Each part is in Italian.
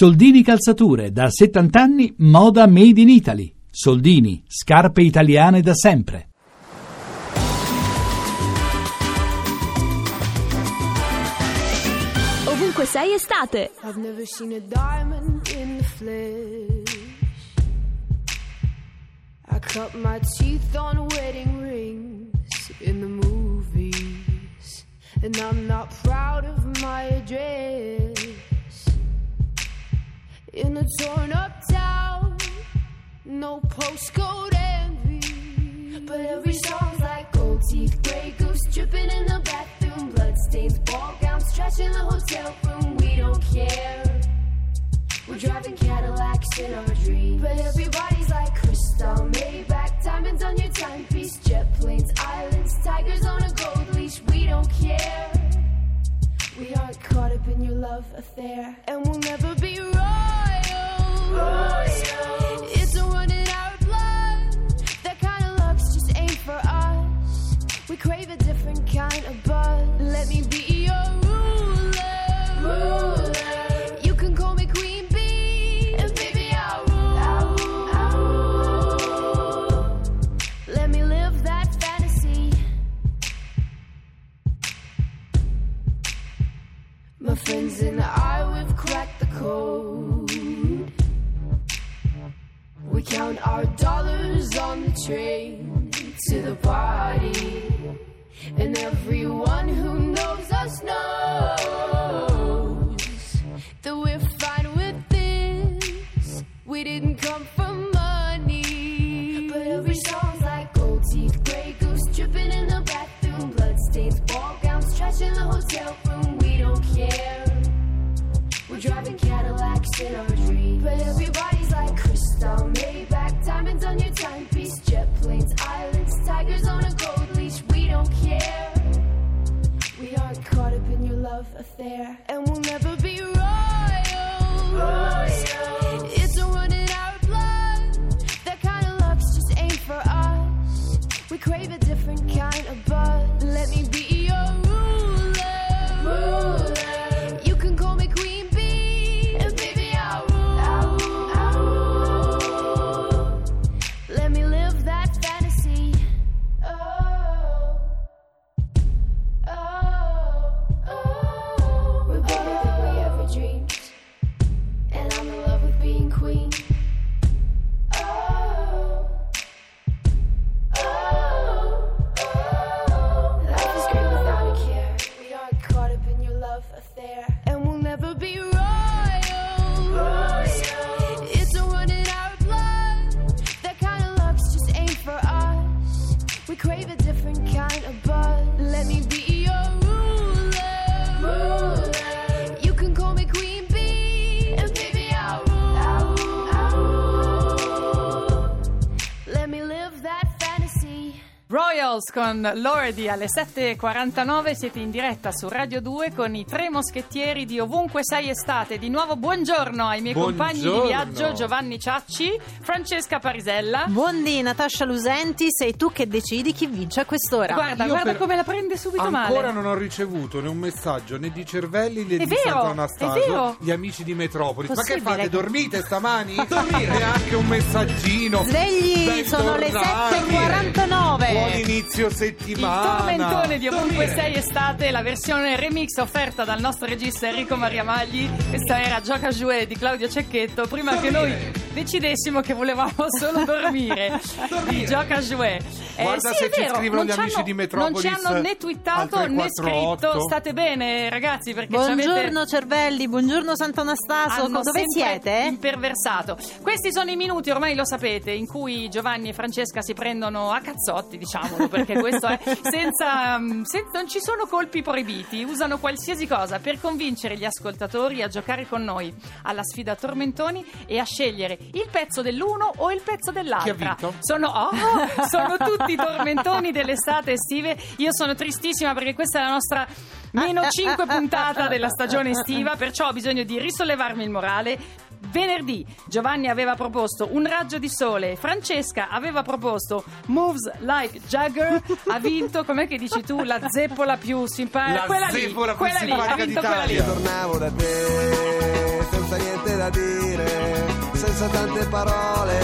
Soldini Calzature, da 70 anni, moda made in Italy. Soldini, scarpe italiane da sempre. Ovunque sei estate. I've never seen a diamond in the flesh. I cut my teeth on wedding rings in the movies. And I'm not proud of my address. In a torn up town, no postcode envy. But every song's like gold teeth, gray goose dripping in the bathroom, bloodstains, ball gowns, trash in the hotel room. We don't care. We're driving Cadillacs in our dreams. But everybody's like crystal, Maybach, diamonds on your timepiece, jet planes, islands, tigers on a gold leash. We don't care. We aren't caught up in your love affair, and we'll never be friends and I, we've cracked the code. We count our dollars on the train to the party. And everyone who knows us knows that we're fine with this. We didn't Royals con Lordi alle 7.49 siete in diretta su Radio 2 con i tre moschettieri di Ovunque Sei Estate. Di nuovo buongiorno ai miei compagni di Buongiorno. viaggio Giovanni Ciacci, Francesca Parisella. Buondì Natascia Lusenti, sei tu che decidi chi vince a quest'ora. Guarda, Io guarda per- come la prende subito Ancora male. non ho ricevuto né un messaggio né di Cervelli né È di vero, Sant'Anastasio, è vero. gli amici di Metropolis. Ma che fate? Dormite stamani? Dormire! Neanche un messaggino. Svegli, sono le Bentornati. 7.49. Buon inizio Il settimana. tormentone di Ovunque Dormire. Sei Estate, la versione remix offerta dal nostro regista Enrico Maria Magli. Questa era Gioca Jouet di Claudio Cecchetto. Prima che noi decidessimo che volevamo solo dormire, di Gioca Jouet. Eh, Guarda sì, se ci vero, scrivono gli ci amici di Metropolis Non ci hanno né al twittato né 348. scritto. State bene, ragazzi, perché ci avete Buongiorno Cervelli, buongiorno Sant'Anastaso, hanno dove siete? Imperversato. Questi sono i minuti, ormai lo sapete, in cui Giovanni e Francesca si prendono a cazzotti, diciamolo, perché questo è senza, mm, senza- non ci sono colpi proibiti, usano qualsiasi cosa per convincere gli ascoltatori a giocare con noi alla sfida Tormentoni e a scegliere il pezzo dell'uno o il pezzo dell'altra. Sono, oh, sono tutti tormentoni dell'estate estive. Io sono tristissima perché questa è la nostra meno 5 puntata della stagione estiva, perciò ho bisogno di risollevarmi il morale. Venerdì Giovanni aveva proposto un raggio di sole, Francesca aveva proposto Moves Like Jagger, ha vinto, com'è che dici tu, la zeppola più simpatica, La quella lì, quella lì, ha simpatica vinto quella lì. tornavo da te senza niente da dire, senza tante parole,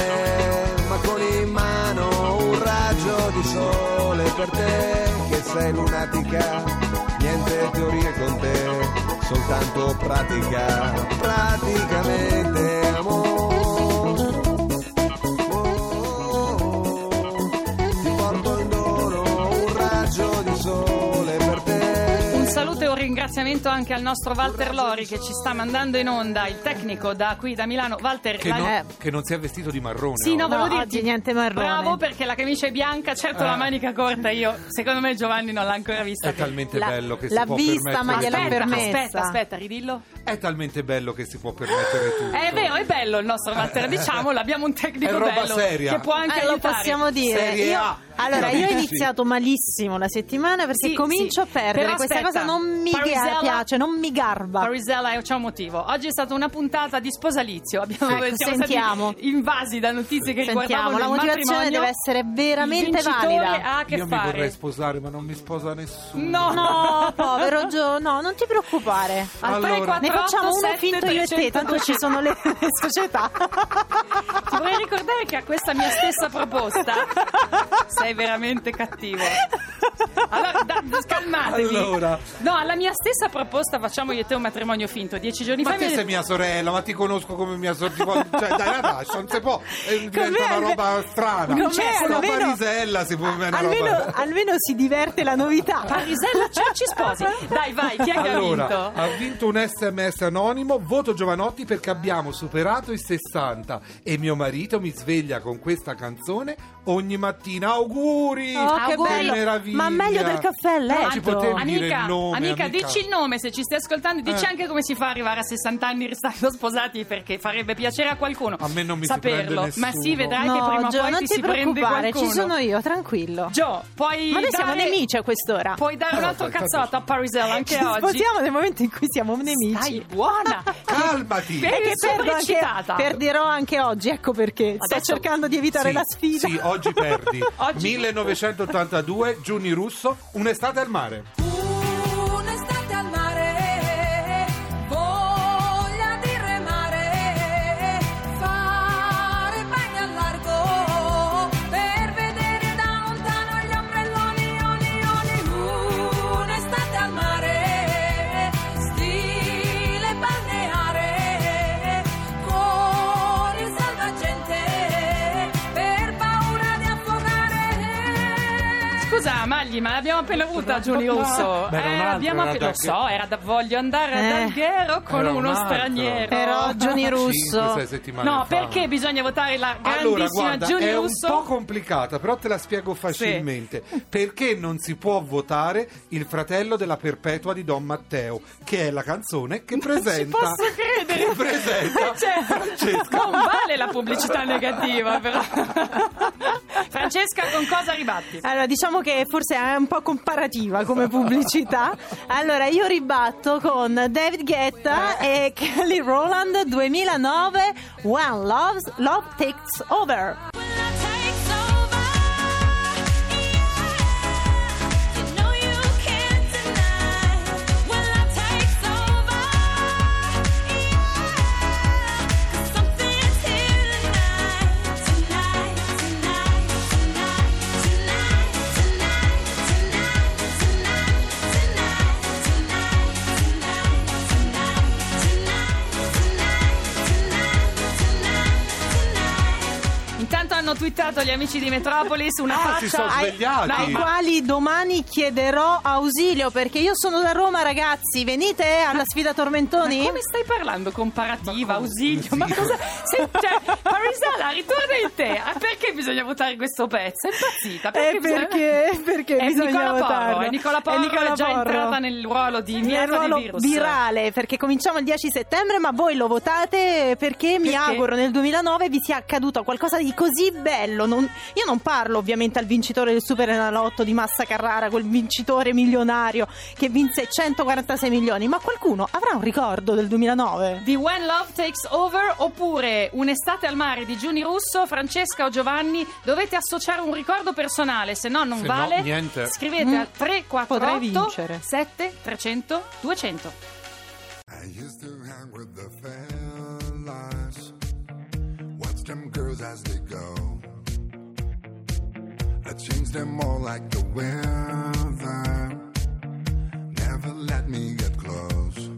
ma con in mano un raggio di sole per te che sei lunatica, niente teorie con te, soltanto pratica, praticamente ringraziamento anche al nostro Walter Lori che ci sta mandando in onda, il tecnico da qui da Milano. Walter, Che, la- non- Eh. che non si è vestito di marrone. Sì, no, volevo No, dirti. niente marrone. Bravo perché la camicia è bianca, certo Eh. la manica corta io, secondo me Giovanni non l'ha ancora vista. È talmente La- bello che si l'ha può vista, ma permettere gliel'ha tutto. aspetta, permessa. aspetta, aspetta, ridillo. È talmente bello che si può permettere tutto. È vero, è bello il nostro Walter, diciamolo, abbiamo un tecnico È roba bello seria. che può anche Eh, lo possiamo dire. Serie Io- A. allora, io ho iniziato malissimo la settimana perché Sì, comincio sì. a perdere. Però Questa aspetta, cosa non mi Parisella- piace, non mi garba. Parisella, eh, c'è un motivo. Oggi è stata una puntata di sposalizio. Abbiamo, Ecco, sentiamo. stati invasi da notizie che Sentiamo, la motivazione deve essere veramente valida. ha a che Io mi fare. vorrei sposare, ma non mi sposa nessuno. No, No, povero Gio, no, non ti preoccupare. Al Allora. 348 Ne facciamo uno 7 finto io e te, tanto ci sono le, le società. Ti vorrei ricordare che a questa mia stessa proposta sei veramente cattivo. Allora, da- calmatevi. Allora. No, alla mia stessa proposta facciamo io e te un matrimonio finto. Dieci giorni Ma fa te mi- sei mia sorella, ma ti conosco come mia sorella. Cioè, dai, Natascia, non si può. eh, Diventa Com'è? una roba strana. Com'è? Con la Almeno- Parisella si può una almeno, roba. almeno si diverte la novità. Parisella, cioè, ci sposi. Dai, vai, chi è che Allora, ha vinto? ha vinto un sms anonimo, voto Giovanotti perché abbiamo superato i 60 e mio marito mi sveglia con questa canzone ogni mattina. Auguri! Oh, che Auguri. bello. meraviglia! Ma meglio del caffè a Non ci letto. potevi dire Amica, il nome, amica, amica. dici il nome se ci stai ascoltando, dici Eh. anche come si fa ad arrivare a 60 anni restando sposati perché farebbe piacere a qualcuno. A me non mi saperlo. Ma sì, vedrai che No, prima o Gio, poi non ti, ti si prende preoccupare, ci sono io, tranquillo. Gio, puoi Ma noi dare... siamo nemici a quest'ora. Puoi dare un Eh, altro cazzotto a Parisella anche Ci oggi? sposiamo nel momento in cui siamo nemici. Stai buona. Calmati! Perché sono perdo anche, eccitata. perderò anche oggi, ecco perché. Sto Adesso- cercando di evitare Sì, la sfida. Sì, oggi perdi. Oggi- 1982, Giuni Russo, un'estate al mare. Magli, ma l'abbiamo appena avuta Giuni Russo. Beh, altro, abbiamo appena... da- Lo so, era da voglio andare ad Eh. Alghero con Era un uno altro. straniero. Però Giuni Russo. 5-6 settimane No, fa. perché bisogna votare la Allora, grandissima guarda, Giuni è un Russo? po' complicata, però te la spiego facilmente. Perché non si può votare il fratello della Perpetua di Don Matteo, che è la canzone che presenta. posso credere. Che presenta Cioè, Francesca. non vale la pubblicità negativa, però. Francesca, con cosa ribatti? Allora, diciamo che forse è un po' comparativa come pubblicità. Allora, io ribatto con David Guetta e Kelly Rowland 2009 When Love's, Love Takes Over. Hanno twittato gli amici di Metropolis una Ah, faccia ai- ai ma- quali domani chiederò ausilio perché io sono da Roma ragazzi venite alla sfida Ma Tormentoni come stai parlando? Comparativa, ausilio? Sì. Ma cosa? Se, cioè, Parisella, ritorna in te. Ah, Perché bisogna votare questo pezzo? È impazzita. Perché Eh, bisogna- perché, perché È bisogna Nicola Porro, votarlo. è Nicola Porro, È Nicola già Porro. entrata nel ruolo di nel ruolo di virus. virale perché cominciamo il 10 settembre ma voi lo votate perché mi Perché? auguro nel 2009 vi sia accaduto qualcosa di così bello Non- io non parlo ovviamente al vincitore del Super Enalotto di Massa Carrara quel vincitore milionario che vinse 146 milioni ma qualcuno avrà un ricordo del 2009 Di When Love Takes Over oppure Un'estate al mare di Giuni Russo, Francesca o Giovanni dovete associare un ricordo personale, se no non Se no, vale. niente. Scrivete Mm. al 348 Potrei vincere. 7 300 200. I used to hang with the fella them girls as they go. I change them all like the weather. Never let me get close.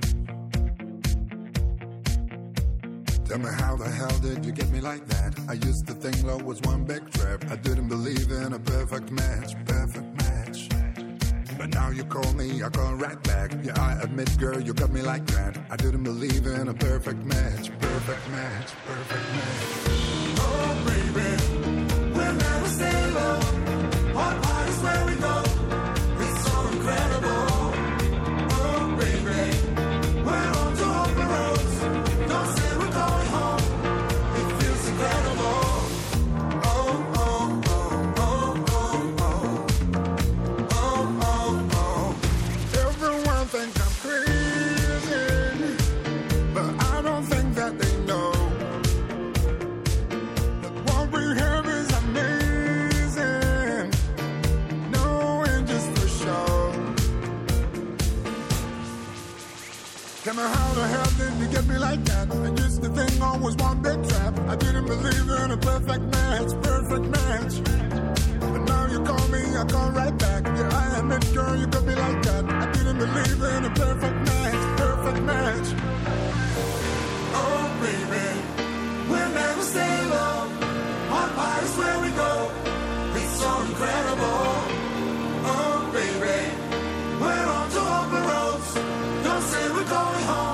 Tell me how the hell did you get me like that? I used to think love was one big trap. I didn't believe in a perfect match, perfect match. But now you call me, I call right back. Yeah, I admit, girl, you got me like that. I didn't believe in a perfect match, perfect match, perfect match. I didn't believe in a perfect match, perfect match. But now you call me, I call right back. Yeah, I admit, girl, you got me like that. I didn't believe in a perfect match, perfect match. Oh, baby, we'll never stay low. One party's where we go. It's so incredible. Oh, baby, we're on to open roads. Don't say we're going home.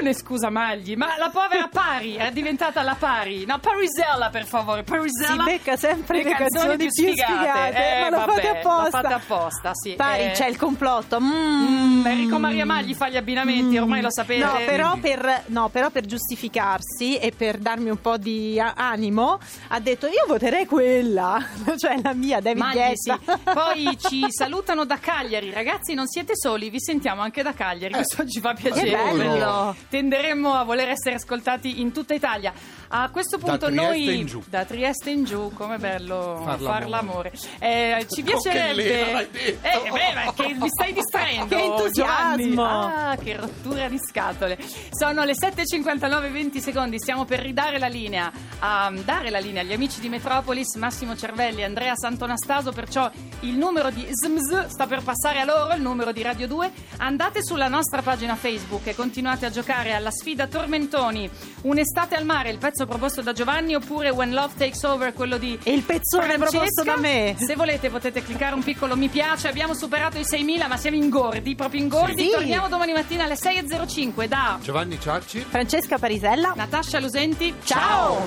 Ragione, scusa Magli, ma la povera Pari è diventata la Pari. No, Parisella, per favore, Parisella. Si becca sempre le canzoni canzoni più sfigate, Eh, ma lo vabbè, fate apposta. Fate apposta, sì. Pari, Eh, c'è il complotto. Mm. mm, Enrico Maria Magli fa gli abbinamenti, ormai lo sapete. No però, per, no, però per giustificarsi e per darmi un po' di animo, ha detto io voterei quella, cioè la mia David Magli, Guetta. sì. Poi ci salutano da Cagliari, ragazzi. Non siete soli, vi sentiamo anche da Cagliari. Questo ci fa piacere. Che bello. perché Tenderemmo a voler essere ascoltati in tutta Italia. A questo Da punto Trieste noi in giù. da Trieste in giù, come bello Far far l'amore. l'amore. Eh, ci piacerebbe. L'hai detto. Eh, beh, ma che mi stai distraendo. Che entusiasmo. Ah, che rottura di scatole. Sono le 7:59 20 secondi. Stiamo per ridare la linea a dare la linea agli amici di Metropolis, Massimo Cervelli e Andrea Santonastaso. Perciò il numero di SMS sta per passare a loro, il numero di Radio 2. Andate sulla nostra pagina Facebook e continuate a giocare alla sfida Tormentoni. Un'estate al mare, il pezzo proposto da Giovanni, oppure When Love Takes Over, quello di E il pezzone Francesca. proposto da me. Se volete potete cliccare un piccolo mi piace. Abbiamo superato i 6.000, ma siamo ingordi, proprio ingordi. Sì. Torniamo domani mattina alle 6.05 da Giovanni Ciacci. Francesca Parisella. Natascia Lusenti. Ciao.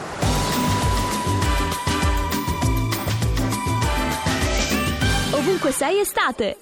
Ovunque sei estate.